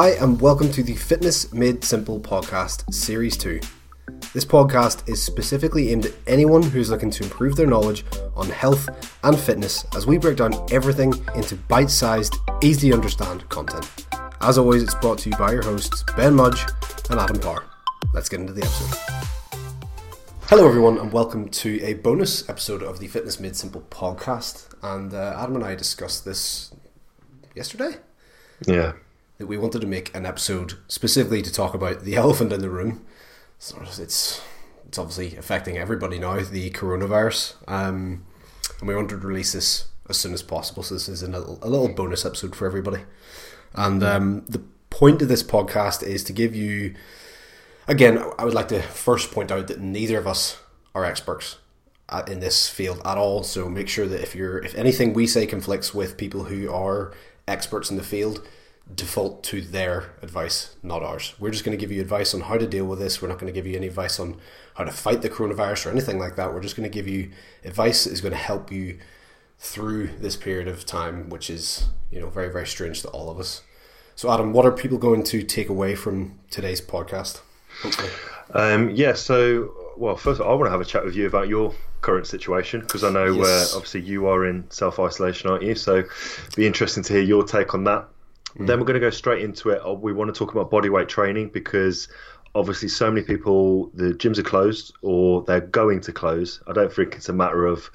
Hi, and welcome to the Fitness Made Simple podcast, Series 2. This podcast is specifically aimed at anyone who's looking to improve their knowledge on health and fitness as we break down everything into bite sized, easy to understand content. As always, it's brought to you by your hosts, Ben Mudge and Adam Parr. Let's get into the episode. Hello, everyone, and welcome to a bonus episode of the Fitness Made Simple podcast. And uh, Adam and I discussed this yesterday. Yeah. That we wanted to make an episode specifically to talk about the elephant in the room. So it's it's obviously affecting everybody now, the coronavirus. Um, and we wanted to release this as soon as possible. So this is a little, a little bonus episode for everybody. And um, the point of this podcast is to give you, again, I would like to first point out that neither of us are experts in this field at all. So make sure that if you're, if anything we say conflicts with people who are experts in the field, default to their advice, not ours. We're just going to give you advice on how to deal with this. We're not going to give you any advice on how to fight the coronavirus or anything like that. We're just going to give you advice that is going to help you through this period of time, which is you know very very strange to all of us. So, Adam, what are people going to take away from today's podcast? Hopefully, um, yeah. So, well, first, all, I want to have a chat with you about your current situation because I know yes. uh, obviously you are in self isolation, aren't you? So, be interesting to hear your take on that. Mm. Then we're going to go straight into it. Uh, we want to talk about body weight training because obviously so many people the gyms are closed or they're going to close. I don't think it's a matter of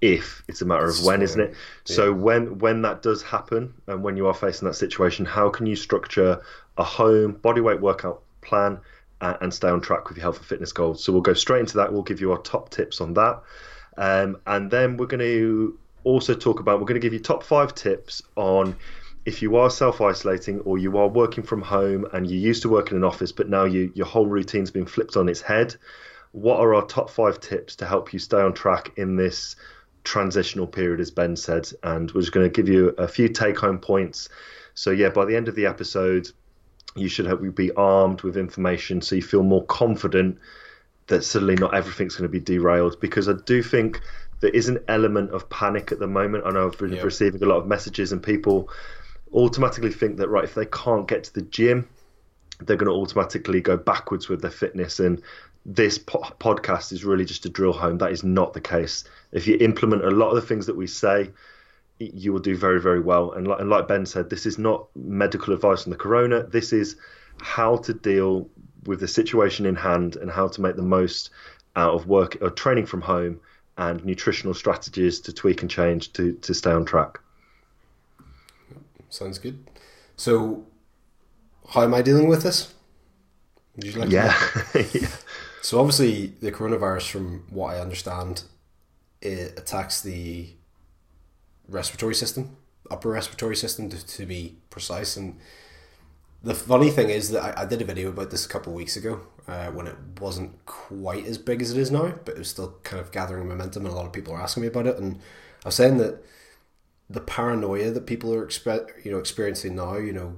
if it's a matter of when, isn't it? Yeah. So when when that does happen and when you are facing that situation, how can you structure a home bodyweight workout plan and, and stay on track with your health and fitness goals? So we'll go straight into that. We'll give you our top tips on that, um, and then we're going to also talk about we're going to give you top five tips on if you are self isolating or you are working from home and you used to work in an office but now you, your whole routine's been flipped on its head. What are our top five tips to help you stay on track in this transitional period, as Ben said, and we're just going to give you a few take home points. So, yeah, by the end of the episode, you should hopefully be armed with information so you feel more confident that suddenly not everything's going to be derailed. Because I do think there is an element of panic at the moment. I know I've been yep. receiving a lot of messages, and people automatically think that, right, if they can't get to the gym, they're going to automatically go backwards with their fitness and this po- podcast is really just to drill home that is not the case. If you implement a lot of the things that we say, you will do very, very well. And like, and like Ben said, this is not medical advice on the corona. This is how to deal with the situation in hand and how to make the most out of work or training from home and nutritional strategies to tweak and change to, to stay on track. Sounds good. So, how am I dealing with this? Like yeah. yeah. So obviously, the coronavirus, from what I understand, it attacks the respiratory system, upper respiratory system, to, to be precise. And the funny thing is that I, I did a video about this a couple of weeks ago uh, when it wasn't quite as big as it is now, but it was still kind of gathering momentum, and a lot of people are asking me about it. And I was saying that the paranoia that people are expe- you know experiencing now, you know,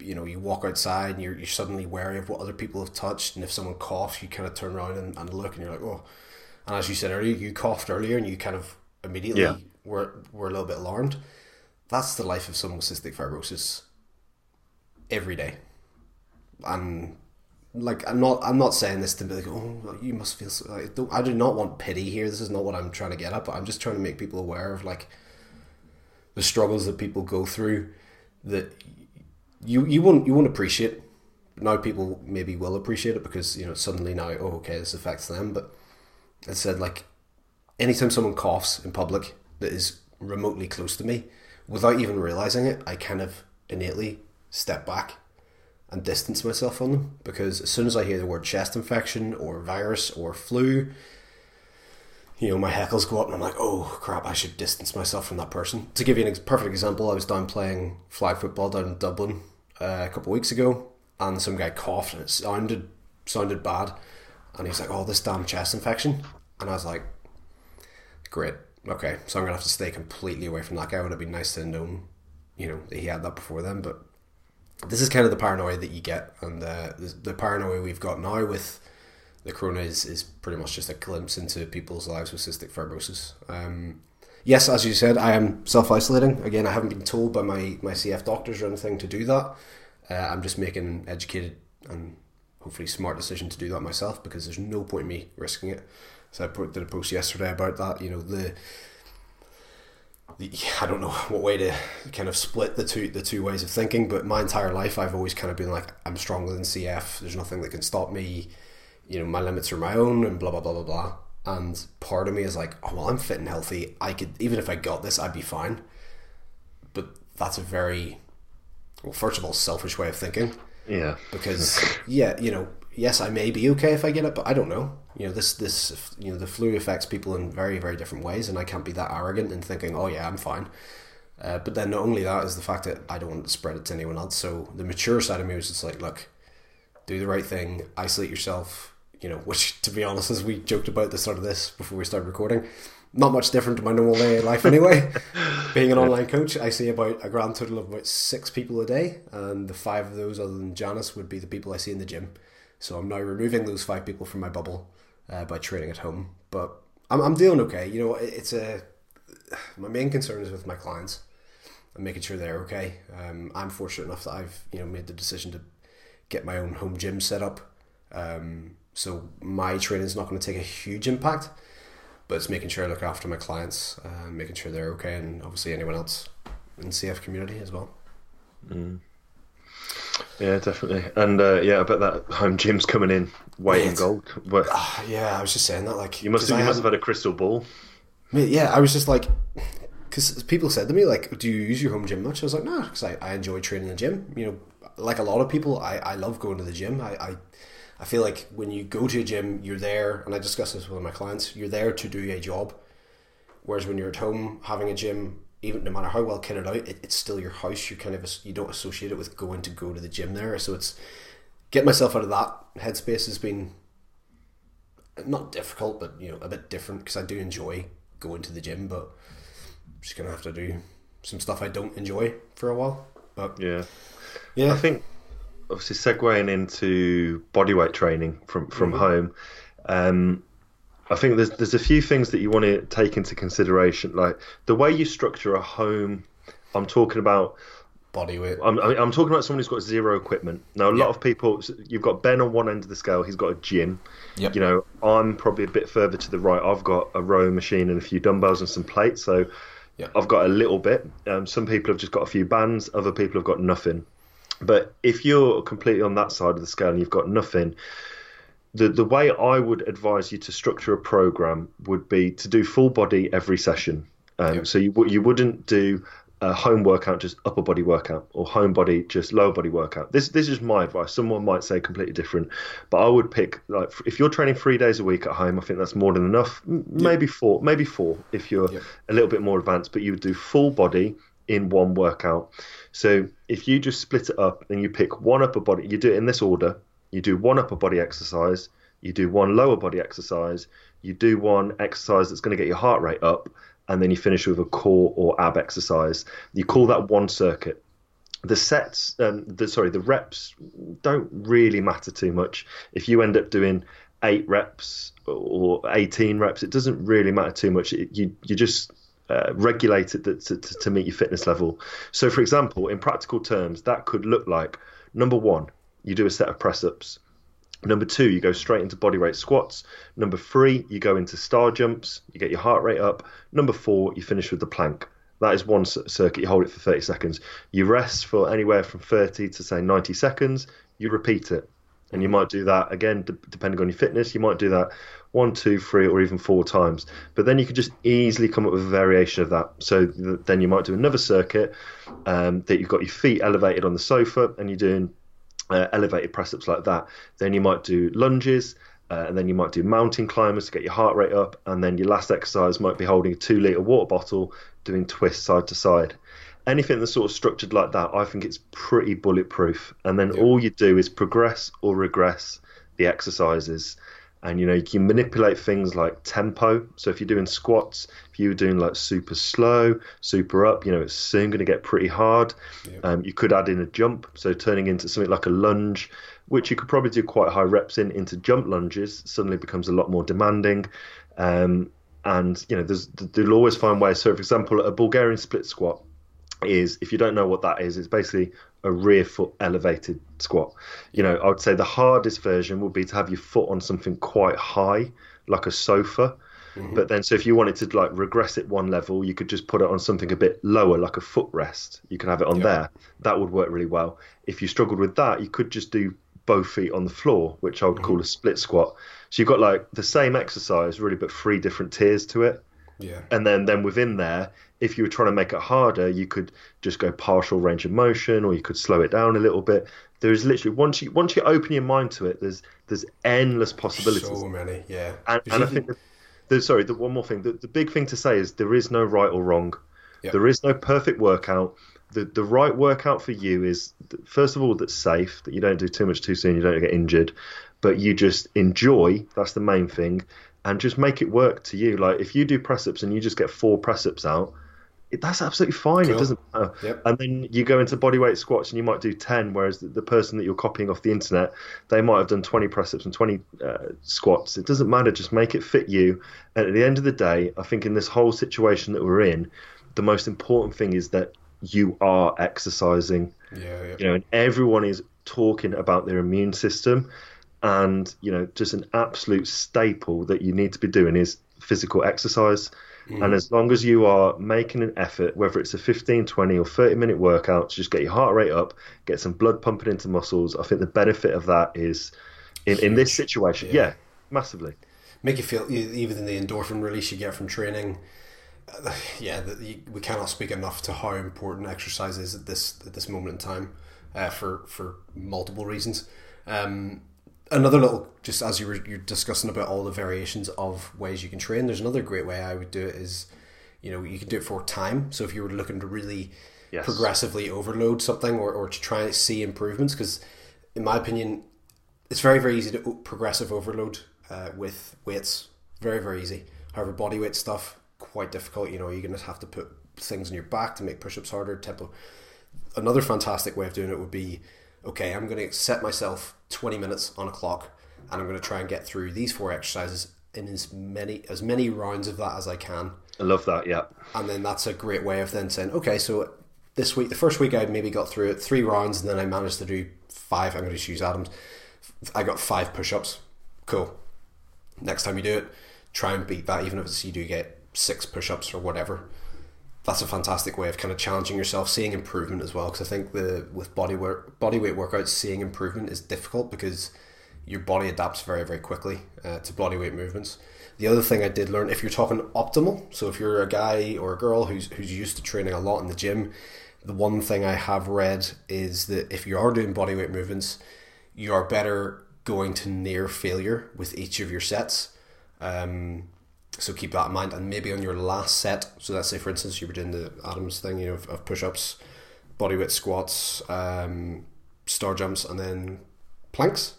you know, you walk outside and you're, you're suddenly wary of what other people have touched. And if someone coughs, you kind of turn around and, and look and you're like, oh. And as you said earlier, you coughed earlier and you kind of immediately yeah. were, were a little bit alarmed. That's the life of someone with cystic fibrosis every day. And like I'm not I'm not saying this to be like oh you must feel so, I, don't, I do not want pity here this is not what I'm trying to get at but I'm just trying to make people aware of like the struggles that people go through that you you won't you won't appreciate. Now people maybe will appreciate it because you know suddenly now oh okay this affects them. But it said like anytime someone coughs in public that is remotely close to me, without even realizing it, I kind of innately step back and distance myself from them because as soon as I hear the word chest infection or virus or flu, you know, my heckles go up and I'm like, oh crap, I should distance myself from that person. To give you a ex- perfect example, I was down playing flag football down in Dublin uh, a couple of weeks ago, and some guy coughed and it sounded sounded bad, and he's like, "Oh, this damn chest infection," and I was like, "Great, okay, so I'm gonna have to stay completely away from that guy." Would have been nice to know, you know, that he had that before then, but this is kind of the paranoia that you get, and uh, the, the paranoia we've got now with the corona is, is pretty much just a glimpse into people's lives with cystic fibrosis. Um, yes, as you said, I am self isolating. Again, I haven't been told by my, my CF doctors or anything to do that. Uh, I'm just making an educated and hopefully smart decision to do that myself because there's no point in me risking it. So I put, did a post yesterday about that. You know the. The, I don't know what way to kind of split the two the two ways of thinking, but my entire life I've always kind of been like I'm stronger than CF. There's nothing that can stop me. You know my limits are my own, and blah blah blah blah blah and part of me is like, oh well, I'm fit and healthy. I could even if I got this, I'd be fine. But that's a very well, first of all, selfish way of thinking. Yeah. Because yeah, you know, yes, I may be okay if I get it, but I don't know. You know, this this you know the flu affects people in very very different ways, and I can't be that arrogant in thinking, oh yeah, I'm fine. Uh, but then not only that is the fact that I don't want to spread it to anyone else. So the mature side of me was just like, look, do the right thing, isolate yourself, you know, which to be honest, as we joked about the start of this before we started recording, not much different to my normal day life anyway. Being an online coach, I see about a grand total of about six people a day, and the five of those, other than Janice, would be the people I see in the gym. So I'm now removing those five people from my bubble uh, by training at home. But I'm, I'm doing okay. You know, it's a my main concern is with my clients and making sure they're okay. Um, I'm fortunate enough that I've you know made the decision to get my own home gym set up. Um, so my training is not going to take a huge impact, but it's making sure I look after my clients, uh, making sure they're okay, and obviously anyone else in the CF community as well. Mm. Yeah, definitely, and uh, yeah, I bet that home gym's coming in weight in gold. But uh, yeah, I was just saying that. Like you must, have, you must have had a crystal ball. Yeah, I was just like, because people said to me like, "Do you use your home gym much?" I was like, "No," because I, I enjoy training in the gym. You know, like a lot of people, I, I love going to the gym. I, I I feel like when you go to a gym, you're there, and I discuss this with my clients, you're there to do a job. Whereas when you're at home having a gym, even no matter how well kitted out, it, it's still your house. You kind of you don't associate it with going to go to the gym there. So it's get myself out of that headspace has been not difficult, but you know a bit different because I do enjoy going to the gym, but I'm just gonna have to do some stuff I don't enjoy for a while. But yeah, yeah, I think obviously segueing into bodyweight training from from mm-hmm. home. Um, I think there's there's a few things that you want to take into consideration, like the way you structure a home. I'm talking about bodyweight. I'm, I'm talking about someone who's got zero equipment. Now, a yep. lot of people, you've got Ben on one end of the scale. He's got a gym. Yep. You know, I'm probably a bit further to the right. I've got a rowing machine and a few dumbbells and some plates. So yep. I've got a little bit. Um, some people have just got a few bands. Other people have got nothing. But if you're completely on that side of the scale and you've got nothing, the the way I would advise you to structure a program would be to do full body every session. Um. So you you wouldn't do a home workout just upper body workout or home body just lower body workout. This this is my advice. Someone might say completely different, but I would pick like if you're training three days a week at home, I think that's more than enough. Maybe four, maybe four if you're a little bit more advanced. But you would do full body in one workout. So if you just split it up and you pick one upper body, you do it in this order. You do one upper body exercise, you do one lower body exercise, you do one exercise that's going to get your heart rate up, and then you finish with a core or ab exercise. You call that one circuit. The sets, um, the sorry, the reps don't really matter too much. If you end up doing eight reps or 18 reps, it doesn't really matter too much. It, you you just uh, regulate it to, to, to meet your fitness level. So, for example, in practical terms, that could look like number one, you do a set of press ups. Number two, you go straight into body weight squats. Number three, you go into star jumps, you get your heart rate up. Number four, you finish with the plank. That is one circuit, you hold it for 30 seconds. You rest for anywhere from 30 to say 90 seconds, you repeat it. And you might do that again, depending on your fitness. You might do that one, two, three, or even four times. But then you could just easily come up with a variation of that. So then you might do another circuit um, that you've got your feet elevated on the sofa and you're doing uh, elevated press ups like that. Then you might do lunges. Uh, and then you might do mountain climbers to get your heart rate up. And then your last exercise might be holding a two litre water bottle, doing twists side to side anything that's sort of structured like that, I think it's pretty bulletproof. And then yeah. all you do is progress or regress the exercises and you know you can manipulate things like tempo so if you're doing squats if you're doing like super slow super up you know it's soon going to get pretty hard yep. um, you could add in a jump so turning into something like a lunge which you could probably do quite high reps in into jump lunges suddenly becomes a lot more demanding um, and you know, there's they'll always find ways. So, for example, a Bulgarian split squat is if you don't know what that is, it's basically a rear foot elevated squat. You know, I would say the hardest version would be to have your foot on something quite high, like a sofa. Mm-hmm. But then, so if you wanted to like regress it one level, you could just put it on something a bit lower, like a footrest. You can have it on there. That would work really well. If you struggled with that, you could just do both feet on the floor, which I would mm-hmm. call a split squat. So you've got like the same exercise, really, but three different tiers to it. Yeah. And then, then within there, if you were trying to make it harder, you could just go partial range of motion, or you could slow it down a little bit. There's literally once you once you open your mind to it, there's there's endless possibilities. So many, yeah. And, and I think, the, sorry, the one more thing. The, the big thing to say is there is no right or wrong. Yep. There is no perfect workout. The the right workout for you is first of all that's safe, that you don't do too much too soon, you don't get injured, but you just enjoy. That's the main thing and just make it work to you. Like if you do press ups and you just get four press ups out, it, that's absolutely fine. Cool. It doesn't matter. Yep. And then you go into bodyweight squats and you might do 10, whereas the, the, person that you're copying off the internet, they might have done 20 press ups and 20 uh, squats. It doesn't matter. Just make it fit you. And at the end of the day, I think in this whole situation that we're in, the most important thing is that you are exercising. Yeah, yeah. You know, and everyone is talking about their immune system and you know just an absolute staple that you need to be doing is physical exercise mm. and as long as you are making an effort whether it's a 15 20 or 30 minute workout just get your heart rate up get some blood pumping into muscles i think the benefit of that is in, in this situation yeah. yeah massively make you feel even the endorphin release you get from training uh, yeah, the, we cannot speak enough to how important exercise is at this at this moment in time, uh, for for multiple reasons. Um, another little just as you were you're discussing about all the variations of ways you can train there's another great way i would do it is you know you can do it for time. So if you were looking to really yes. progressively overload something or, or to try and see improvements because in my opinion it's very very easy to progressive overload uh, with weights. Very very easy. However body weight stuff quite difficult. You know you're going to have to put things on your back to make push-ups harder tempo. Another fantastic way of doing it would be okay, I'm going to set myself 20 minutes on a clock and I'm going to try and get through these four exercises in as many as many rounds of that as I can. I love that, yeah. And then that's a great way of then saying, okay, so this week, the first week I maybe got through it three rounds and then I managed to do five. I'm going to use Adams. I got five push ups. Cool. Next time you do it, try and beat that, even if it's you do get six push ups or whatever that's a fantastic way of kind of challenging yourself, seeing improvement as well. Because I think the with body work, body weight workouts, seeing improvement is difficult because your body adapts very very quickly uh, to body weight movements. The other thing I did learn, if you're talking optimal, so if you're a guy or a girl who's who's used to training a lot in the gym, the one thing I have read is that if you are doing body weight movements, you are better going to near failure with each of your sets. Um, so keep that in mind. And maybe on your last set, so let's say for instance you were doing the Adams thing, you know, of, of push ups, body bodyweight squats, um, star jumps, and then planks.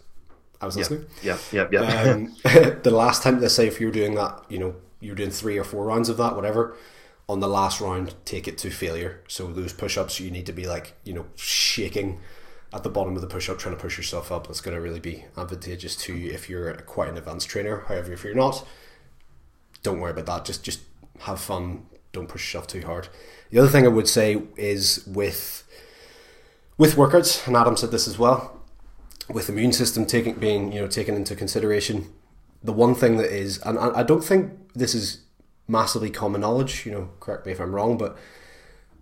I was listening. Yeah, yeah, yeah. Um, the last time, let's say if you were doing that, you know, you're doing three or four rounds of that, whatever. On the last round, take it to failure. So those push ups, you need to be like, you know, shaking at the bottom of the push up, trying to push yourself up. That's going to really be advantageous to you if you're quite an advanced trainer. However, if you're not, don't worry about that. Just just have fun. Don't push yourself too hard. The other thing I would say is with with workouts, and Adam said this as well, with immune system taking being you know taken into consideration. The one thing that is, and I don't think this is massively common knowledge. You know, correct me if I'm wrong, but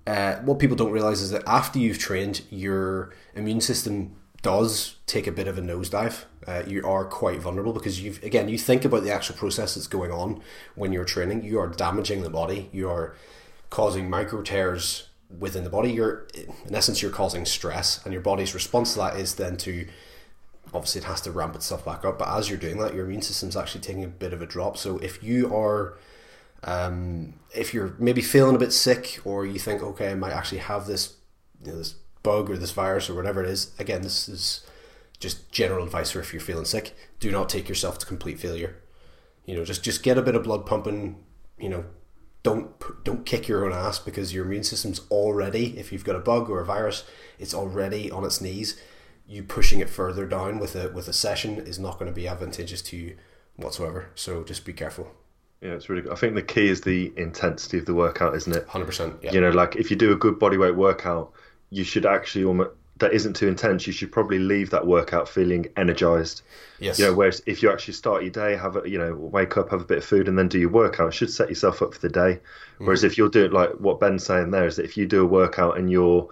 uh, what people don't realize is that after you've trained, your immune system does take a bit of a nosedive. Uh, you are quite vulnerable because you've again you think about the actual process that's going on when you're training. You are damaging the body. You are causing micro tears within the body. You're in essence you're causing stress, and your body's response to that is then to obviously it has to ramp itself back up. But as you're doing that, your immune system's actually taking a bit of a drop. So if you are um, if you're maybe feeling a bit sick, or you think, okay, I might actually have this, you know, this bug or this virus or whatever it is. Again, this is just general advice for if you're feeling sick. Do not take yourself to complete failure. You know, just just get a bit of blood pumping. You know, don't don't kick your own ass because your immune system's already. If you've got a bug or a virus, it's already on its knees. You pushing it further down with a with a session is not going to be advantageous to you whatsoever. So just be careful. Yeah, it's really good. I think the key is the intensity of the workout, isn't it? Hundred percent. Yeah. You know, like if you do a good bodyweight workout, you should actually almost that isn't too intense. You should probably leave that workout feeling energized. Yes. You know, whereas if you actually start your day, have a you know, wake up, have a bit of food, and then do your workout, it should set yourself up for the day. Mm-hmm. Whereas if you're doing like what Ben's saying there is that if you do a workout and you're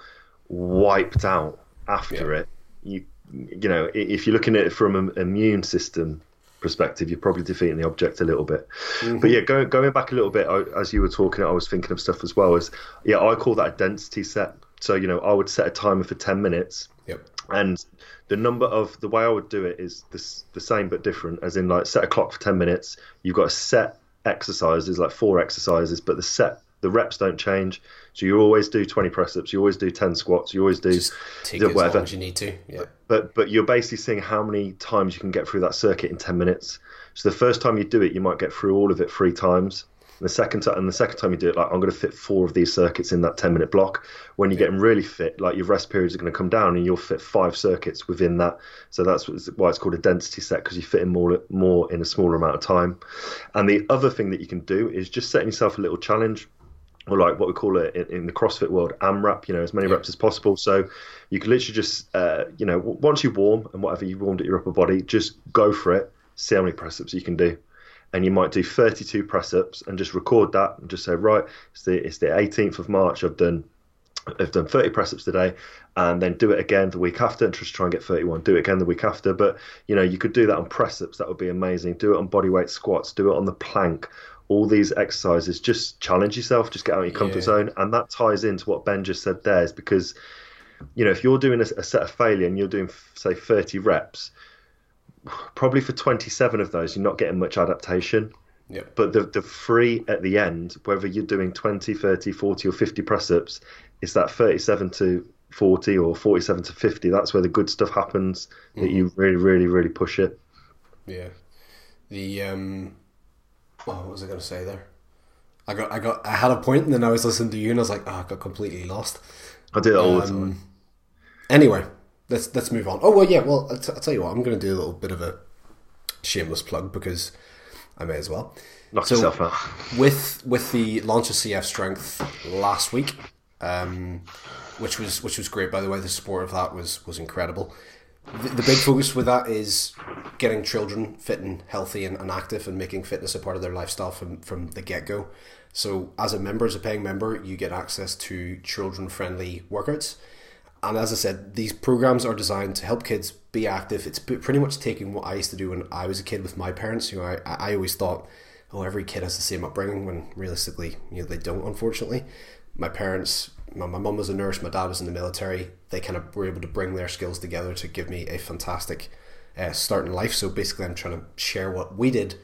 wiped out after Yeah. it, you you know, if you're looking at it from an immune system perspective, you're probably defeating the object a little bit. Mm-hmm. But yeah, going going back a little bit, I, as you were talking, I was thinking of stuff as well. As yeah, I call that a density set. So you know, I would set a timer for ten minutes, Yep. and the number of the way I would do it is this the same but different. As in, like set a clock for ten minutes. You've got a set exercises, like four exercises, but the set the reps don't change. So you always do twenty press ups. You always do ten squats. You always do Just take do as whatever. long as you need to. Yeah. but but you're basically seeing how many times you can get through that circuit in 10 minutes so the first time you do it you might get through all of it three times the second time and the second time you do it like i'm going to fit four of these circuits in that 10 minute block when you're getting really fit like your rest periods are going to come down and you'll fit five circuits within that so that's why it's called a density set because you fit in more more in a smaller amount of time and the other thing that you can do is just setting yourself a little challenge or like what we call it in, the CrossFit world, AMRAP, you know, as many reps as possible. So you can literally just, uh, you know, once you warm and whatever you've warmed at your upper body, just go for it. See how many press ups you can do. And you might do 32 press ups and just record that and just say, right, it's the, it's the 18th of March. I've done I've done 30 press ups today and then do it again the week after and just try and get 31. Do it again the week after. But, you know, you could do that on press ups. That would be amazing. Do it on body weight squats. Do it on the plank. All these exercises, just challenge yourself, just get out of your comfort Yeah. zone. And that ties into what Ben just said there is because, you know, if you're doing a, a set of failure and you're doing, say, 30 reps, probably for 27 of those, you're not getting much adaptation Yep. but the the free at the end whether you're doing 20 30 40 or 50 press ups it's that 37 to 40 or 47 to 50 that's where the good stuff happens that you really really really push it Yeah. The um oh, what was I gonna say there? I got I got I had a point and then I was listening to you and I was like, oh I got completely lost. i do it all the Um, time Anyway, let's let's move on. Oh well yeah, well I'll, t- I'll tell you what, I'm gonna do a little bit of a shameless plug because I may as well. knock so- yourself out with with the launch of CF Strength last week, um, which was which was great. By the way, the support of that was was incredible. The, the big focus with that is getting children fit and healthy and, and active, and making fitness a part of their lifestyle from from the get go. So, as a member, as a paying member, you get access to children friendly workouts. And as I said, these programs are designed to help kids be active. It's pretty much taking what I used to do when I was a kid with my parents. You know, I, I always thought, oh, every kid has the same upbringing, when realistically, you know, they don't. Unfortunately, my parents, my, mum was a nurse, my dad was in the military. They kind of were able to bring their skills together to give me a fantastic uh, start in life. So basically, I'm trying to share what we did,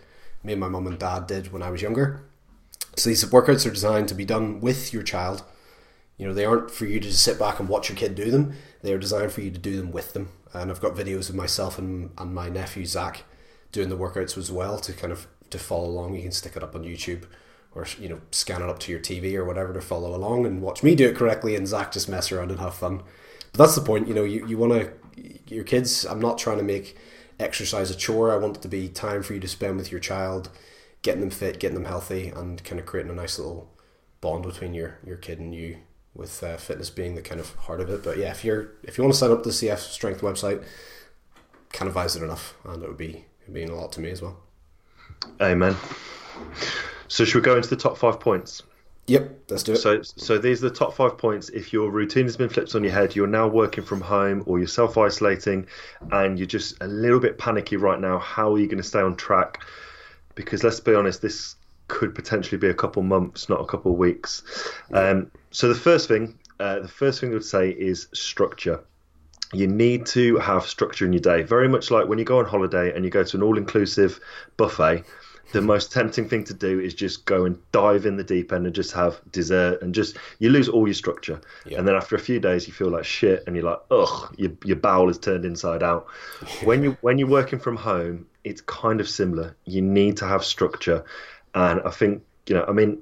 me and my mum and dad did when I was younger. So these workouts are designed to be done with your child. You know, they aren't for you to just sit back and watch your kid do them. They are designed for you to do them with them. And I've got videos of myself and, and my nephew Zach doing the workouts as well to kind of to follow along. You can stick it up on YouTube or you know scan it up to your TV or whatever to follow along and watch me do it correctly and Zach just mess around and have fun. But that's the point. You know, you, you want to your kids. I'm not trying to make exercise a chore. I want it to be time for you to spend with your child, getting them fit, getting them healthy, and kind of creating a nice little bond between your your kid and you. With uh, fitness being the kind of heart of it, but yeah, if you're if you want to sign up to the CF Strength website, can't advise it enough, and it would be mean a lot to me as well. amen so should we go into the top five points Yep, let's do it. So, so these are the top five points. If your routine has been flipped on your head, you're now working from home or you're self isolating and you're just a little bit panicky right now. How are you going to stay on track? Because let's be honest, this could potentially be a couple months, not a couple weeks. Um, so the first thing, uh, the first thing I would say is structure. You need to have structure in your day. Very much like when you go on holiday and you go to an all-inclusive buffet the most tempting thing to do is just go and dive in the deep end and just have dessert and just you lose all your structure Yeah. and then after a few days you feel like shit and you're like ugh your, your bowel is turned inside out when you when you're working from home it's kind of similar you need to have structure and i think you know i mean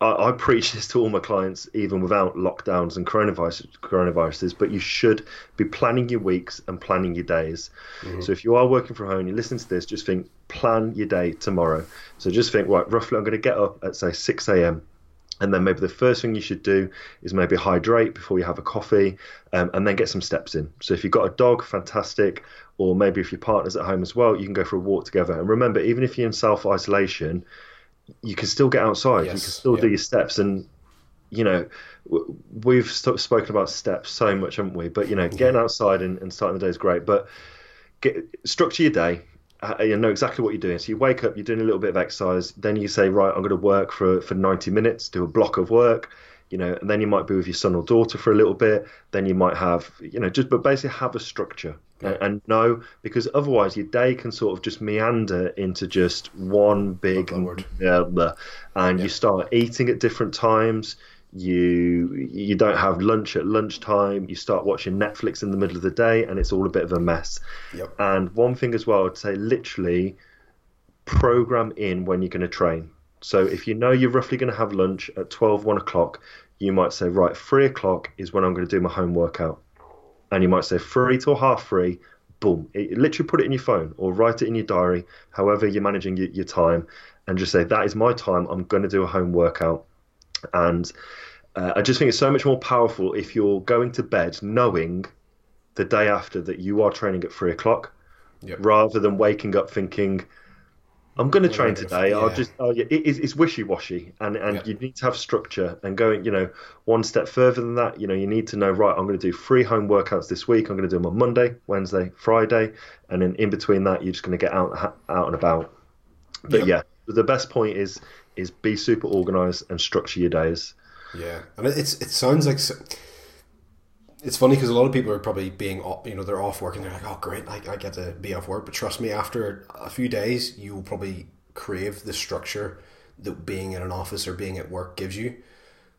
I, I, preach this to all my clients, even without lockdowns and coronavirus, coronaviruses. But you should be planning your weeks and planning your days. Mm-hmm. So if you are working from home, you listen to this, just think, plan your day tomorrow. So just think, right, roughly, I'm going to get up at say 6 a.m. And then maybe the first thing you should do is maybe hydrate before you have a coffee, um, and then get some steps in. So if you've got a dog, fantastic. Or maybe if your partner's at home as well, you can go for a walk together. And remember, even if you're in self isolation you can still get outside. Yes, you can still yeah. do your steps, and you know we've spoken about steps so much, haven't we? But you know, getting outside and, and starting the day is great. But get, structure your day. Uh, you know exactly what you're doing. So you wake up, you're doing a little bit of exercise. Then you say, right, I'm going to work for for 90 minutes, do a block of work you know, and then you might be with your son or daughter for a little bit. Then you might have, you know, just but basically have a structure yeah. and, know because otherwise your day can sort of just meander into just one big and, uh, and yeah. you start eating at different times. You you don't have lunch at lunchtime. You start watching Netflix in the middle of the day, and it's all a bit of a mess. Yep. And one thing as well, I'd say literally program in when you're going to train so if you know you're roughly going to have lunch at 12, 1 o'clock, you might say, right, 3 o'clock is when I'm going to do my home workout. And you might say 3 till half 3, boom. It, literally put it in your phone or write it in your diary, however you're managing your, your time, and just say, that is my time. I'm going to do a home workout. And uh, I just think it's so much more powerful if you're going to bed knowing the day after that you are training at 3 o'clock yep. rather than waking up thinking, I'm going to train today. Yeah. I'll just, oh, yeah, it, it's, it's wishy washy, and and you need to have structure and going, you know, one step further than that. You know, you need to know, right? I'm going to do three home workouts this week. I'm going to do them on Monday, Wednesday, Friday, and then in between that, you're just going to get out out and about. But yeah, the best point is is be super organized and structure your days. Yeah, and it's it sounds like. It's funny because a lot of people are probably being, you know, they're off work and they're like, oh, great, I, I get to be off work. But trust me, after a few days, you will probably crave the structure that being in an office or being at work gives you.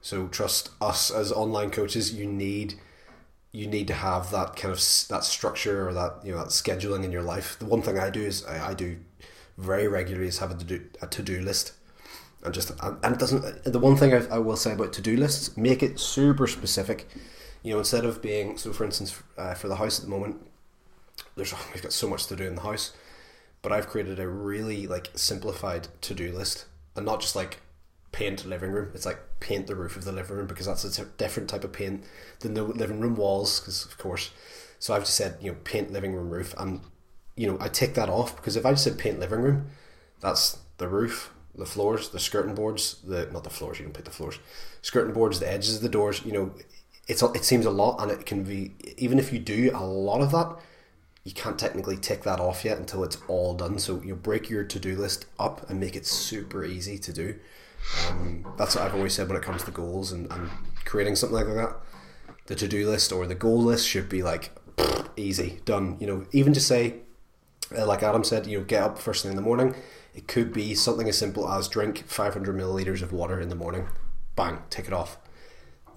So trust us as online coaches. You need you need to have that kind of that structure or that you know that scheduling in your life. The one thing I do is I, I do very regularly is have a to do a to do list, and just and it doesn't. The one thing I, I will say about to do lists, make it super specific you know, instead of being so, for instance, uh, for the house at the moment, there's we've got so much to do in the house, but I've created a really like simplified to do list, and not just like paint living room. It's like paint the roof of the living room because that's a different type of paint than the living room walls, because of course. So I've just said you know paint living room roof, and you know I take that off because if I just said paint living room, that's the roof, the floors, the skirting boards, the not the floors. You can paint the floors, skirting boards, the edges of the doors. You know, it's it seems a lot, and it can be even if you do a lot of that, you can't technically tick that off yet until it's all done. So you break your to do list up and make it super easy to do. Um, that's what I've always said when it comes to goals and, and creating something like that. The to do list or the goal list should be like easy done. You know, even to say, uh, like Adam said, you know, get up first thing in the morning. It could be something as simple as drink 500 milliliters of water in the morning. Bang, tick it off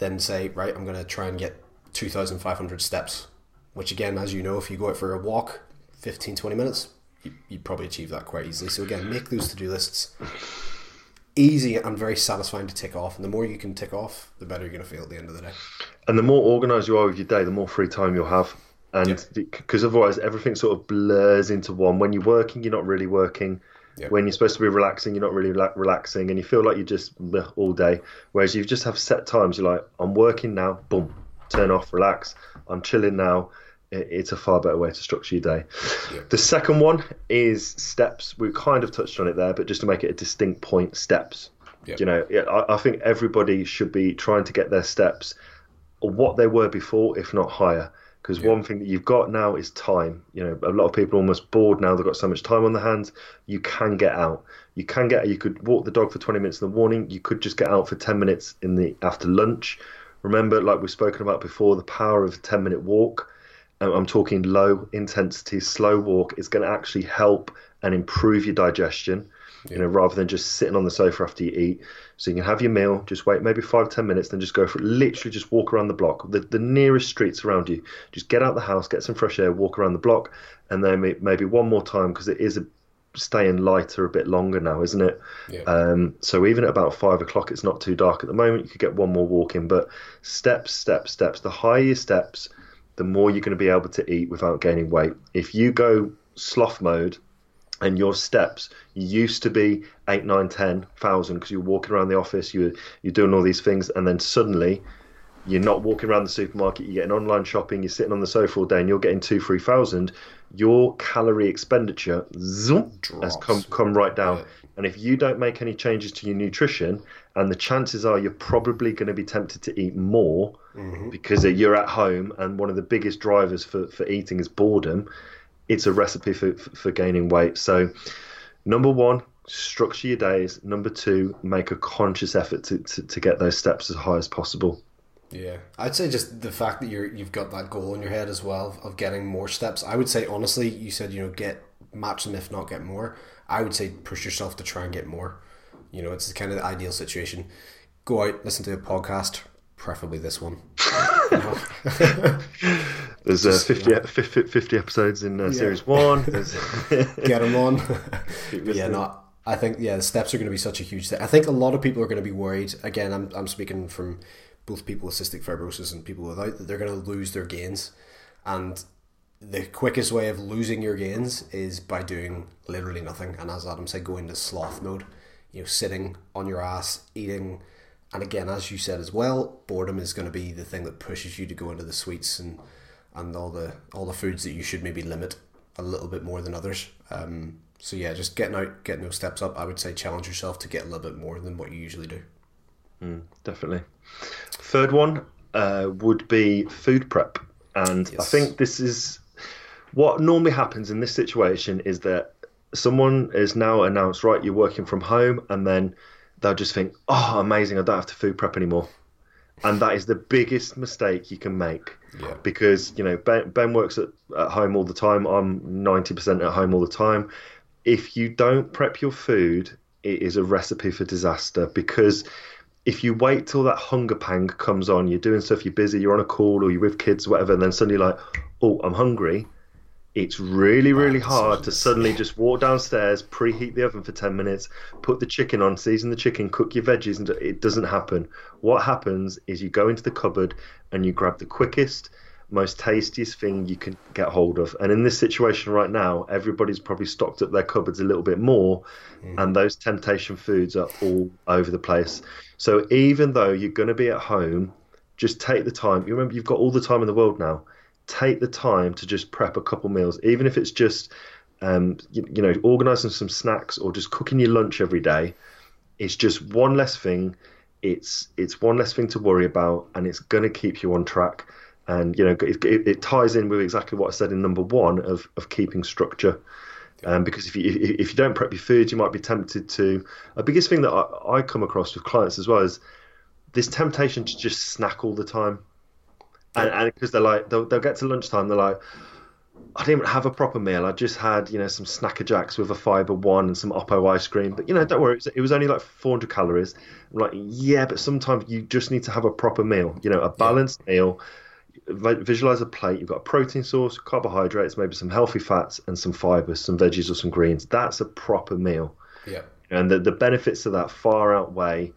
then say, right, I'm going to try and get 2,500 steps, which again, as you know, if you go out for a walk, 15, 20 minutes, you, you probably achieve that quite easily. So again, make those to-do lists easy and very satisfying to tick off. And the more you can tick off, the better you're going to feel at the end of the day. And the more organized you are with your day, the more free time you'll have. And because otherwise, everything sort of blurs into one. When you're working, you're not really working. When you're supposed to be relaxing, you're not really relaxing, and you feel like you're just all day. Whereas you just have set times. You're like, I'm working now. Boom, turn off, relax. I'm chilling now. It's a far better way to structure your day. The second one is steps. We kind of touched on it there, but just to make it a distinct point, steps. You know, I, I think everybody should be trying to get their steps what they were before, if not higher because yeah. one thing that you've got now is time. You know, a lot of people are almost bored now. They've got so much time on their hands. You can get out. You can get. You could walk the dog for twenty minutes in the morning. You could just get out for ten minutes in the after lunch. Remember, like we've spoken about before, the power of a ten minute walk. I'm talking low intensity, slow walk is going to actually help and improve your digestion you know, rather than just sitting on the sofa after you eat. So you can have your meal, just wait maybe five, ten minutes, then just go for it. Literally just walk around the block, the, the nearest streets around you. Just get out the house, get some fresh air, walk around the block, and then maybe one more time because it is a staying lighter a bit longer now, isn't it? Yeah. Um, so even at about five o'clock, it's not too dark at the moment. You could get one more walk in, but steps, steps, steps. The higher your steps, the more you're going to be able to eat without gaining weight. If you go sloth mode and your steps used to be eight, nine, ten thousand because you're walking around the office, you're you're doing all these things, and then suddenly you're not walking around the supermarket, you're getting online shopping, you're sitting on the sofa all day, and you're getting two, three thousand. Your calorie expenditure zoom, has come come right down. Yeah. And if you don't make any changes to your nutrition, and the chances are you're probably going to be tempted to eat more mm-hmm. because you're at home, and one of the biggest drivers for, for eating is boredom, it's a recipe for, for gaining weight. So, number one, structure your days. Number two, make a conscious effort to, to, to get those steps as high as possible. Yeah, I'd say just the fact that you're you've got that goal in your head as well of getting more steps. I would say honestly, you said you know get match them if not get more. I would say push yourself to try and get more. You know, it's the kind of the ideal situation. Go out, listen to a podcast, preferably this one. You know? There's uh, 50, 50, 50 episodes in uh, series one. Get them on. But yeah, not. I think yeah, the steps are going to be such a huge thing. I think a lot of people are going to be worried. Again, I'm I'm speaking from both people with cystic fibrosis and people without that they're going to lose their gains, and the quickest way of losing your gains is by doing literally nothing. And as Adam said, go into sloth mode. You know, sitting on your ass, eating. And again, as you said as well, boredom is going to be the thing that pushes you to go into the sweets and and all the all the foods that you should maybe limit a little bit more than others. Um, so yeah, just getting out, getting those steps up. I would say challenge yourself to get a little bit more than what you usually do. definitely. Third one uh, would be food prep, and I think this is what normally happens in this situation is that someone is now announced, right, you're working from home, and then they'll just think, oh, amazing, I don't have to food prep anymore, and that is the biggest mistake you can make. Yeah. Because you know Ben, ben works at, at home all the time. I'm ninety percent at home all the time. If you don't prep your food, it is a recipe for disaster. Because if you wait till that hunger pang comes on, you're doing stuff, you're busy, you're on a call, or you're with kids, whatever, and then suddenly like, oh, I'm hungry. It's really, really hard to suddenly just walk downstairs, preheat the oven for 10 minutes, put the chicken on, season the chicken, cook your veggies, and it doesn't happen. What happens is you go into the cupboard and you grab the quickest, most tastiest thing you can get hold of. And in this situation right now, everybody's probably stocked up their cupboards a little bit more, mm. and those temptation foods are all over the place. So even though you're going to be at home, just take the time. You remember, you've got all the time in the world now. Take the time to just prep a couple meals, even if it's just, um, you, you know, organising some snacks or just cooking your lunch every day. It's just one less thing. It's it's one less thing to worry about, and it's going to keep you on track. And you know, it, it, it ties in with exactly what I said in number one of of keeping structure. Um, because if you if if you don't prep your food, you might be tempted to. A biggest thing that I, I come across with clients as well is this temptation to just snack all the time, and and because they're like they'll, they'll get to lunchtime, they're like, I didn't have a proper meal. I just had you know some Snack a Jacks with a fiber one and some Oppo ice cream. But you know, don't worry, it was, it was only like 400 calories. I'm like, yeah, but sometimes you just need to have a proper meal. You know, a balanced meal. Visualize a plate. You've got a protein source, carbohydrates, maybe some healthy fats, and some fibers, some veggies or some greens. That's a proper meal Yeah. and the, the benefits of that far outweigh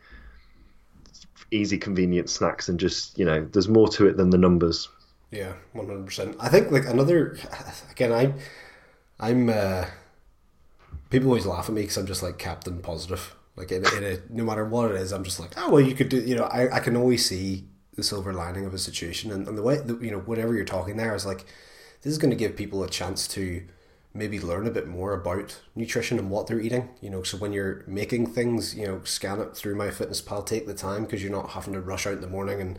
easy convenient snacks and just you know there's more to it than the numbers Yeah, one hundred percent. I think like another again. I, I'm. Uh, people always laugh at me because I'm just like Captain Positive. Like in, in a, no matter what it is, I'm just like, oh well, you could do. You know, I, I can always see the silver lining of a situation, and, and the way the, you know whatever you're talking there is like, this is going to give people a chance to maybe learn a bit more about nutrition and what they're eating. You know, so when you're making things, you know, scan it through MyFitnessPal. Take the time because you're not having to rush out in the morning and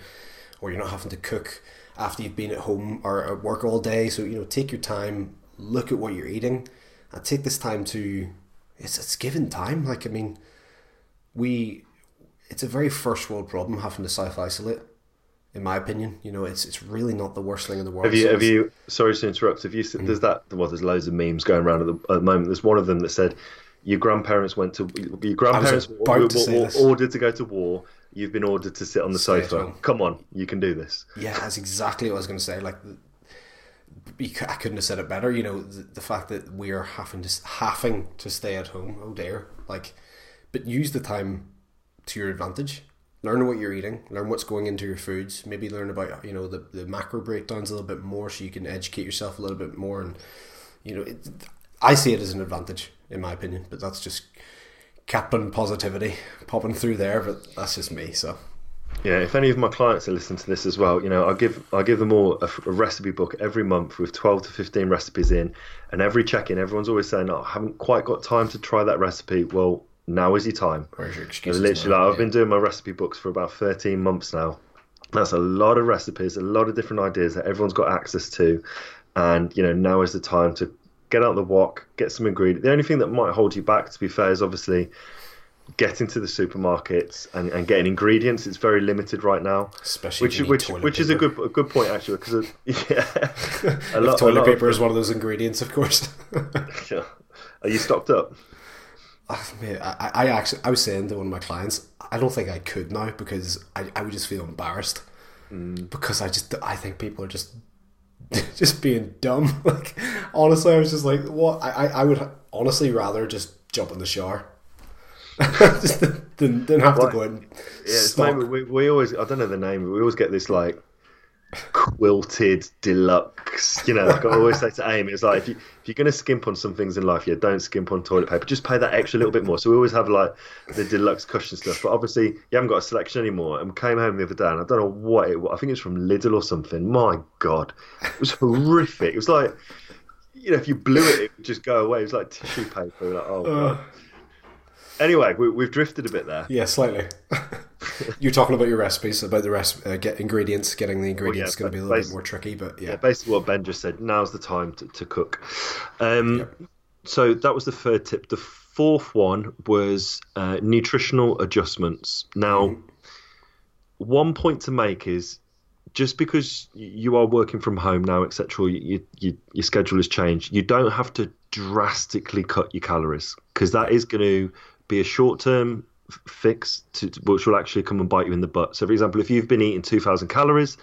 or you're not having to cook after you've been at home or at work all day. So you know, take your time, look at what you're eating, and take this time to. It's it's given time. Like I mean, we. It's a very first world problem having to self isolate. In my opinion, you know, it's it's really not the worst thing in the world. have you So have you sorry to interrupt have you Mm. there's that well there's loads of memes going around at the, at the moment there's one of them that said your grandparents went to your grandparents were, were, were ordered to go to war you've been ordered to sit on the Stay sofa come on you can do this Yeah, that's exactly what I was going to say. Like, I couldn't have said it better. You know, the, the fact that we are having to having to stay at home. Oh dear, like, but use the time to your advantage. Learn what you're eating. Learn what's going into your foods. Maybe learn about you know the, the macro breakdowns a little bit more, so you can educate yourself a little bit more. And you know, it, I see it as an advantage in my opinion. But that's just Captain positivity popping through there. But that's just me. So yeah, if any of my clients are listening to this as well, you know, I give I give them all a, a, recipe book every month with twelve to fifteen recipes in, and every check-in, everyone's always saying, "Oh, I haven't quite got time to try that recipe." Well, now is your time. Where's your excuse? Literally, like, I've been doing my recipe books for about thirteen months now. That's a lot of recipes, a lot of different ideas that everyone's got access to, and you know, now is the time to get out the wok, get some ingredients. The only thing that might hold you back, to be fair, is obviously getting to the supermarkets and, and getting ingredients. It's very limited right now, especially which which which is a good a good point actually because yeah, a lot, toilet a lot paper of, is one of those ingredients, of course. yeah. Are you stocked up? Oh, I, I actually I was saying to one of my clients, I don't think I could now because I, I would just feel embarrassed mm. because I just I think people are just just being dumb. Like honestly, I was just like, what? I, I would honestly rather just jump in the shower didn't, didn't have to go in. Yeah, it's we, we always I don't know the name, but we always get this like quilted deluxe. You know, like I always say to Amy, it's like if you if you're gonna skimp on some things in life, yeah, don't skimp on toilet paper. Just pay that extra little bit more. So we always have like the deluxe cushion stuff. But obviously you haven't got a selection anymore. And we came home the other day and I don't know what it was. I think it was from Lidl or something. My God. It was horrific. It was like you know, if you blew it, it would just go away. It was like tissue paper. Like, oh god. Anyway, we, have drifted a bit there. Yeah, slightly. You're talking about your recipes, about the rest, uh, get ingredients. Getting the ingredients well, yeah, going to be a little bit more tricky, but yeah. yeah. Basically, what Ben just said. Now's the time to, to cook. Um, yep. So that was the third tip. The fourth one was uh, nutritional adjustments. Now, mm. one point to make is just because you are working from home now, etc., you, you, your schedule has changed. You don't have to drastically cut your calories because that is going to be a short term fix to, which will actually come and bite you in the butt. So, for example, if you've been eating 2,000 calories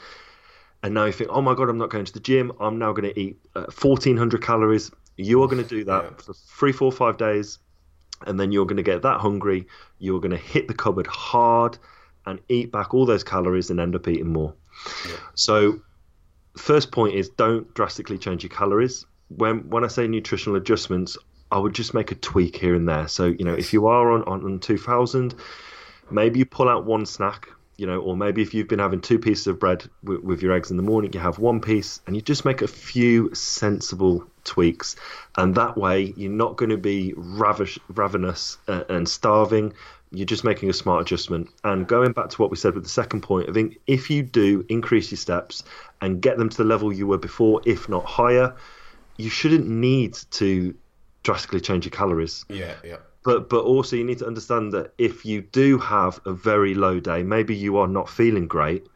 and now you think, oh my God, I'm not going to the gym, I'm now going to eat uh, 1,400 calories, you are going to do that yeah. for three, four, five days. And then you're going to get that hungry. You're going to hit the cupboard hard and eat back all those calories and end up eating more. Yeah. So, first point is don't drastically change your calories. When when I say nutritional adjustments, I would just make a tweak here and there. So, you know, if you are on, on, on 2000, maybe you pull out one snack, you know, or maybe if you've been having two pieces of bread with, with your eggs in the morning, you have one piece and you just make a few sensible tweaks. And that way, you're not going to be ravish, ravenous uh, and starving. You're just making a smart adjustment. And going back to what we said with the second point, I think if you do increase your steps and get them to the level you were before, if not higher, you shouldn't need to drastically change your calories. Yeah, yeah. But but also you need to understand that if you do have a very low day, maybe you are not feeling great,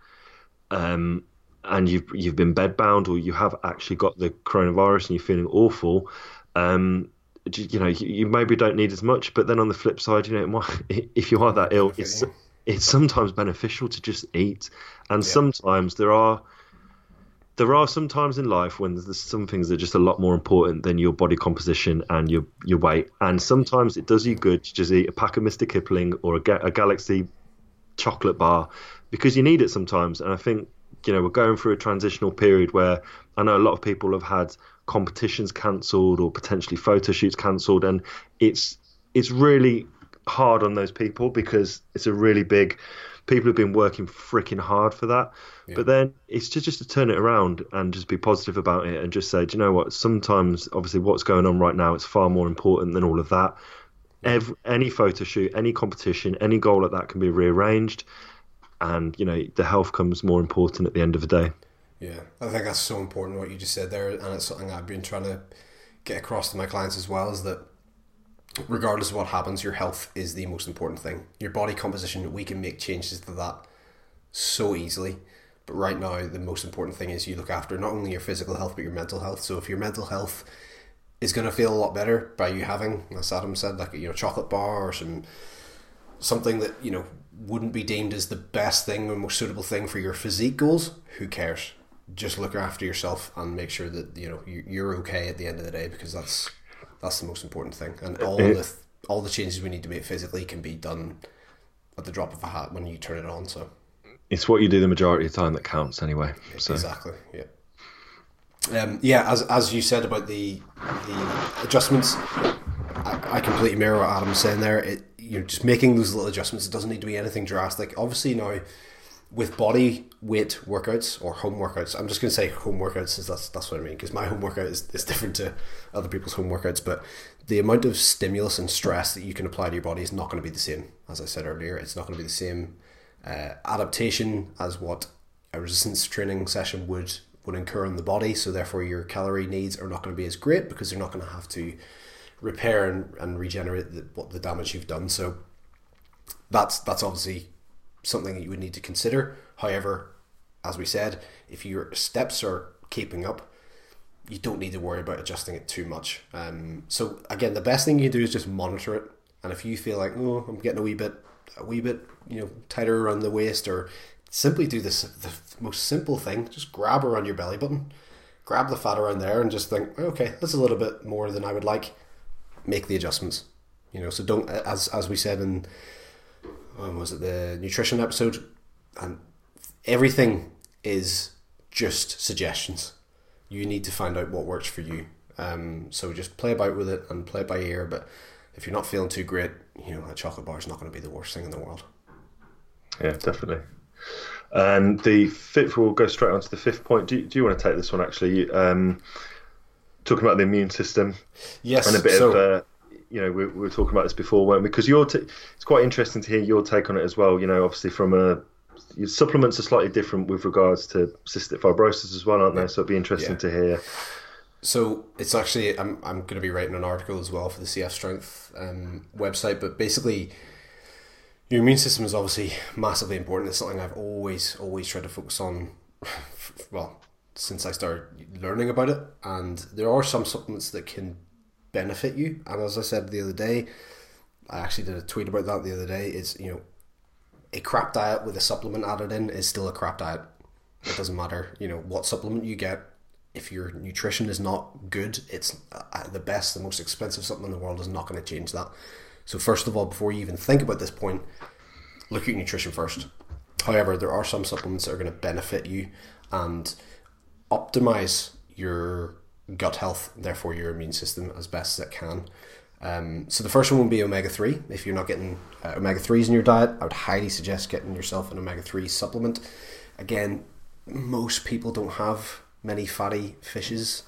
um, and you've you've been bedbound or you have actually got the coronavirus and you're feeling awful, um, you know you, you, maybe don't need as much. But then on the flip side, you know, if you are that ill, it's it's sometimes beneficial to just eat, and yeah. sometimes there are there are some times in life when there's some things that are just a lot more important than your body composition and your your weight. And sometimes it does you good to just eat a pack of Mr. Kipling or a, a Galaxy chocolate bar because you need it sometimes. And I think you know we're going through a transitional period where I know a lot of people have had competitions cancelled or potentially photo shoots cancelled, and it's it's really hard on those people because it's a really big people have been working freaking hard for that. Yeah. But then it's just just to turn it around and just be positive about it and just say, do you know what? Sometimes, obviously, what's going on right now, it's far more important than all of that. Every, any photo shoot, any competition, any goal like that can be rearranged, and you know the health comes more important at the end of the day. Yeah, I think that's so important what you just said there, and it's something I've been trying to get across to my clients as well. Is that regardless of what happens, your health is the most important thing. Your body composition, we can make changes to that so easily. But right now, the most important thing is you look after not only your physical health, but your mental health. So if your mental health is going to feel a lot better by you having, as Adam said, like a you know chocolate bar or some something that you know wouldn't be deemed as the best thing or most suitable thing for your physique goals, who cares? just look after yourself and make sure that you know you're okay at the end of the day because that's that's the most important thing. And all the all the changes we need to make physically can be done at the drop of a hat when you turn it on. So it's what you do the majority of the time that counts, anyway. So. Exactly. Yeah. Um, yeah, as as you said about the the adjustments, I, I completely mirror what Adam's saying there. It you're just making those little adjustments. It doesn't need to be anything drastic. Obviously now with body weight workouts or home workouts, I'm just going to say home workouts is that's that's what I mean because my home workout is, is different to other people's home workouts. But the amount of stimulus and stress that you can apply to your body is not going to be the same. As I said earlier, it's not going to be the same uh, adaptation as what a resistance training session would would incur on the body. So therefore, your calorie needs are not going to be as great because you're not going to have to repair and, and regenerate the, what the damage you've done. So that's that's obviously something that you would need to consider. However, as we said, if your steps are keeping up, you don't need to worry about adjusting it too much. Um, so again, the best thing you do is just monitor it. And if you feel like, oh, I'm getting a wee bit, a wee bit, you know, tighter around the waist, or simply do this the most simple thing, just grab around your belly button, grab the fat around there, and just think, okay, that's a little bit more than I would like. Make the adjustments. You know, so don't as as we said in um, was it the nutrition episode, and everything is just suggestions. You need to find out what works for you. Um, so just play about with it and play it by ear. But if you're not feeling too great, you know a chocolate bar is not going to be the worst thing in the world. Yeah, definitely. And the fifth, we'll go straight on to the fifth point. Do, do you want to take this one actually? Um, talking about the immune system. Yes. And a bit so, of uh, you know, we, we, were talking about this before, weren't we? Because your t- it's quite interesting to hear your take on it as well. You know, obviously from a supplements are slightly different with regards to cystic fibrosis as well, aren't they? So it'd be interesting yeah. to hear. So it's actually I'm I'm going to be writing an article as well for the CF Strength um, website, but basically. Your immune system is obviously massively important. It's something I've always, always tried to focus on. Well, since I started learning about it, and there are some supplements that can benefit you. And as I said the other day, I actually did a tweet about that the other day. Is you know, a crap diet with a supplement added in is still a crap diet. It doesn't matter, you know, what supplement you get. If your nutrition is not good, it's uh, the best, the most expensive supplement in the world is not going to change that. So first of all, before you even think about this point, look at your nutrition first. However, there are some supplements that are going to benefit you and optimize your gut health, therefore your immune system as best as it can. Um, so the first one will be omega three. If you're not getting uh, omega threes in your diet, I would highly suggest getting yourself an omega three supplement. Again, most people don't have many fatty fishes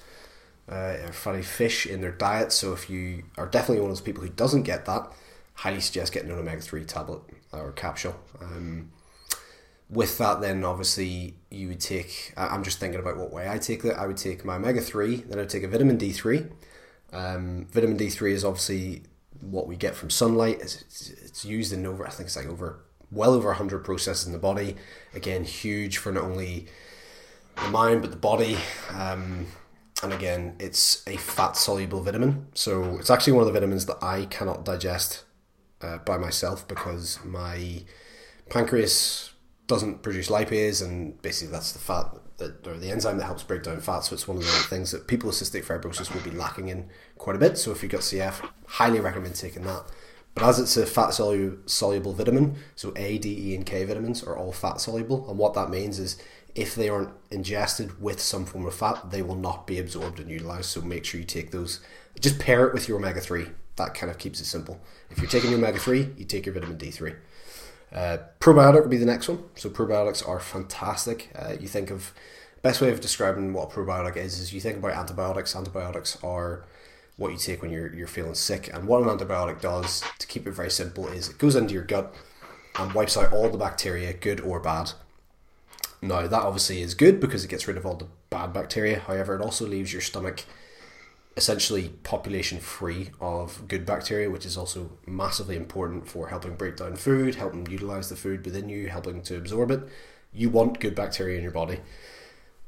uh, fatty fish in their diet. So if you are definitely one of those people who doesn't get that, highly suggest getting an omega three tablet or capsule. Um, with that, then obviously you would take. I'm just thinking about what way I take that. I would take my omega three, then I would take a vitamin D three. Um, vitamin D three is obviously what we get from sunlight. It's, it's used in over, I think it's like over well over hundred processes in the body. Again, huge for not only the mind but the body. Um, and again, it's a fat soluble vitamin, so it's actually one of the vitamins that I cannot digest uh, by myself because my pancreas doesn't produce lipase, and basically that's the fat that, or the enzyme that helps break down fat. So it's one of the things that people with cystic fibrosis will be lacking in quite a bit. So if you've got CF, highly recommend taking that. But as it's a fat soluble vitamin, so A, D, E, and K vitamins are all fat soluble, and what that means is if they aren't ingested with some form of fat, they will not be absorbed and utilized. So make sure you take those. Just pair it with your omega three. That kind of keeps it simple. If you're taking your omega three, you take your vitamin D three. Uh, probiotic would be the next one. So probiotics are fantastic. Uh, you think of best way of describing what a probiotic is is you think about antibiotics. Antibiotics are what you take when you're you're feeling sick, and what an antibiotic does, to keep it very simple, is it goes into your gut and wipes out all the bacteria, good or bad. Now that obviously is good because it gets rid of all the bad bacteria. However, it also leaves your stomach essentially population free of good bacteria, which is also massively important for helping break down food, helping utilize the food within you, helping to absorb it. You want good bacteria in your body.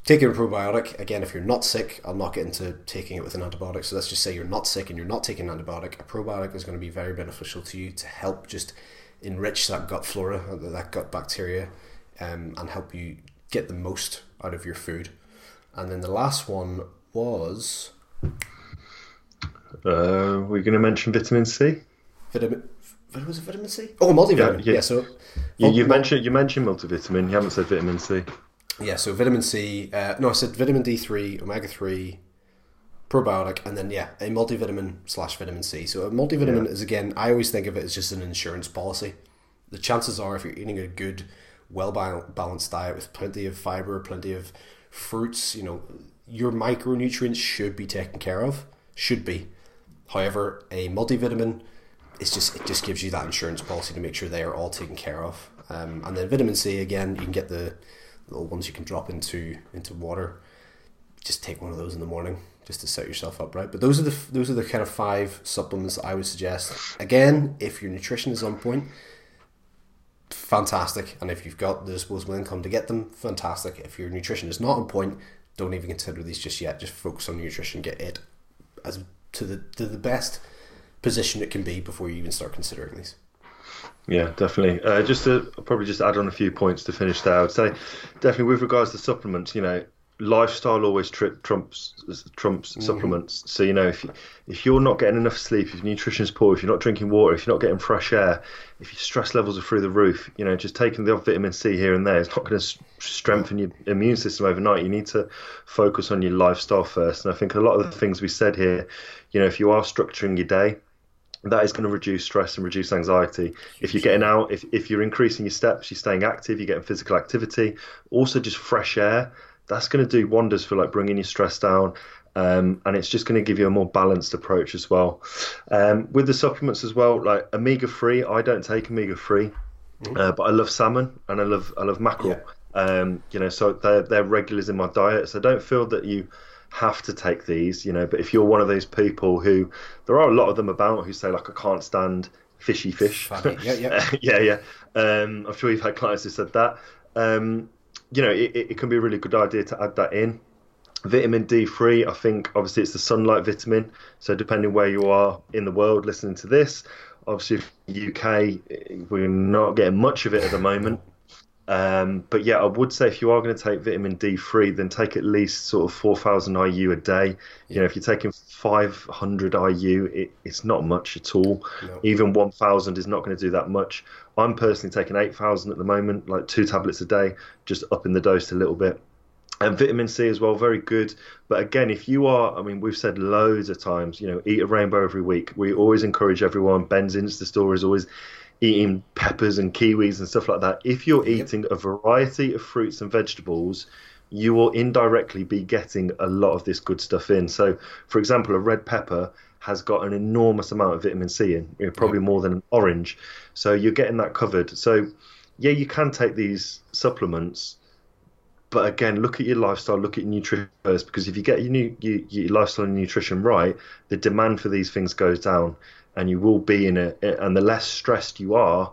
Taking a probiotic, again, if you're not sick, I'll not get into taking it with an antibiotic. So let's just say you're not sick and you're not taking an antibiotic. A probiotic is going to be very beneficial to you to help just enrich that gut flora, that gut bacteria, um, and help you get the most out of your food. And then the last one was. Uh, we're going to mention vitamin C. Vitamin. Was it vitamin C? Oh, multivitamin. Yeah, yeah. yeah so you, you mentioned you mentioned multivitamin. You haven't said vitamin C. Yeah, so vitamin C. Uh, no, I said vitamin D three, omega three, probiotic, and then yeah, a multivitamin slash vitamin C. So a multivitamin yeah. is again, I always think of it as just an insurance policy. The chances are, if you're eating a good, well balanced diet with plenty of fiber, plenty of fruits, you know, your micronutrients should be taken care of. Should be. However, a multivitamin it's just it just gives you that insurance policy to make sure they are all taken care of. Um, and then vitamin C again, you can get the little ones you can drop into into water. Just take one of those in the morning just to set yourself up right. But those are the those are the kind of five supplements I would suggest. Again, if your nutrition is on point, fantastic. And if you've got the disposable income to get them, fantastic. If your nutrition is not on point, don't even consider these just yet. Just focus on nutrition, get it as to the to the best position it can be before you even start considering these. Yeah, definitely. Uh, just to probably just add on a few points to finish there, I would say definitely with regards to supplements, you know, lifestyle always tri- trumps trumps mm-hmm. supplements. So you know, if you, if you're not getting enough sleep, if your nutrition is poor, if you're not drinking water, if you're not getting fresh air, if your stress levels are through the roof, you know, just taking the vitamin C here and there is not going to strengthen your immune system overnight. You need to focus on your lifestyle first. And I think a lot of the things we said here, you know, if you are structuring your day that is going to reduce stress and reduce anxiety. If you're getting out, if, if you're increasing your steps, you're staying active, you're getting physical activity, also just fresh air, that's going to do wonders for like bringing your stress down. Um, and it's just going to give you a more balanced approach as well. Um, with the supplements as well, like omega three, I don't take omega three, mm-hmm. uh, but I love salmon and I love I love mackerel. Yeah. Um, you know, so they're they're regulars in my diet. So I don't feel that you have to take these, you know. But if you're one of those people who, there are a lot of them about who say like I can't stand fishy fish. Yeah, yeah, yeah, yeah. Um, I'm sure you've had clients who said that. Um, you know, it, it can be a really good idea to add that in. Vitamin D3, I think obviously it's the sunlight vitamin. So depending where you are in the world listening to this, obviously UK we're not getting much of it at the moment. Um, but yeah, I would say if you are going to take vitamin D3, then take at least sort of 4,000 IU a day. You know, if you're taking 500 IU, it, it's not much at all. No. Even 1,000 is not going to do that much. I'm personally taking 8,000 at the moment, like two tablets a day, just upping the dose a little bit. And vitamin C as well, very good. But again, if you are, I mean, we've said loads of times, you know, eat a rainbow every week. We always encourage everyone. Ben's Insta story is always eating peppers and kiwis and stuff like that, if you're eating a variety of fruits and vegetables, you will indirectly be getting a lot of this good stuff in. So, for example, a red pepper has got an enormous amount of vitamin C in, probably more than an orange. So you're getting that covered. So, yeah, you can take these supplements, but again, look at your lifestyle, look at your nutrition first, because if you get your, new, your, your lifestyle and nutrition right, the demand for these things goes down and you will be in it. And the less stressed you are,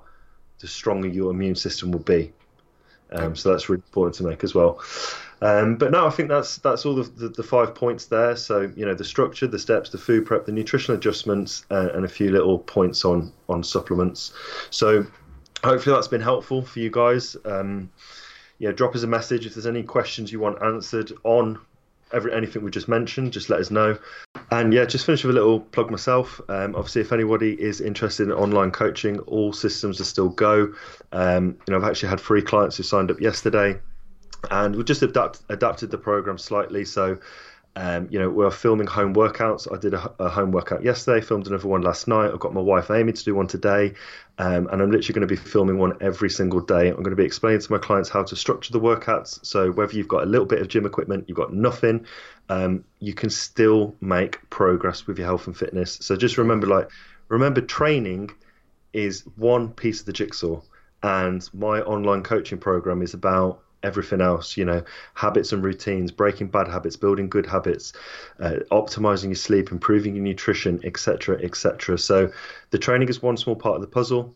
the stronger your immune system will be. Um, so that's really important to make as well. Um, but no, I think that's that's all the, the, the, five points there. So you know the structure, the steps, the food prep, the nutritional adjustments, uh, and a few little points on on supplements. So hopefully that's been helpful for you guys. Um, yeah, drop us a message if there's any questions you want answered on every anything we just mentioned, just let us know. And yeah, just finish with a little plug myself. Um, obviously, if anybody is interested in online coaching, all systems are still go. Um, you know, I've actually had three clients who signed up yesterday, and we've just adapt, adapted the program slightly. So um, you know, we're filming home workouts. I did a, a, home workout yesterday, filmed another one last night. I've got my wife Amy to do one today, um, and I'm literally going to be filming one every single day. I'm going to be explaining to my clients how to structure the workouts. So whether you've got a little bit of gym equipment, you've got nothing, um, you can still make progress with your health and fitness. So just remember, like, remember, training is one piece of the jigsaw, and my online coaching program is about everything else you know habits and routines breaking bad habits building good habits uh, optimizing your sleep improving your nutrition etc etc so the training is one small part of the puzzle.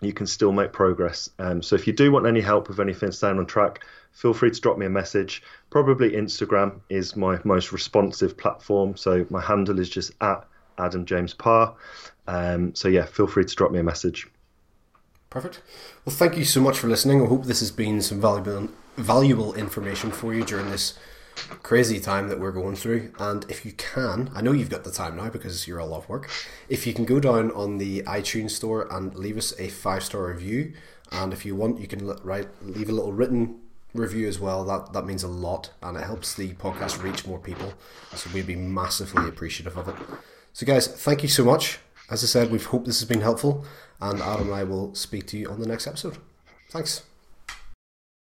You can still make progress. Um, so if you do want any help with anything staying on track feel free to drop me a message. Probably instagram is my most responsive platform. So my handle is just at adam james parr. Um, so yeah feel free to drop me a message Perfect. Well, thank you so much for listening. I hope this has been some valuable valuable information for you during this crazy time that we're going through. And if you can, I know you've got the time now because you're all off work. If you can go down on the iTunes store and leave us a five star review, and if you want, you can write leave a little written review as well. That that means a lot, and it helps the podcast reach more people. So we'd be massively appreciative of it. So, guys, thank you so much. As I said, we hope this has been helpful, and Adam and I will speak to you on the next episode. Thanks.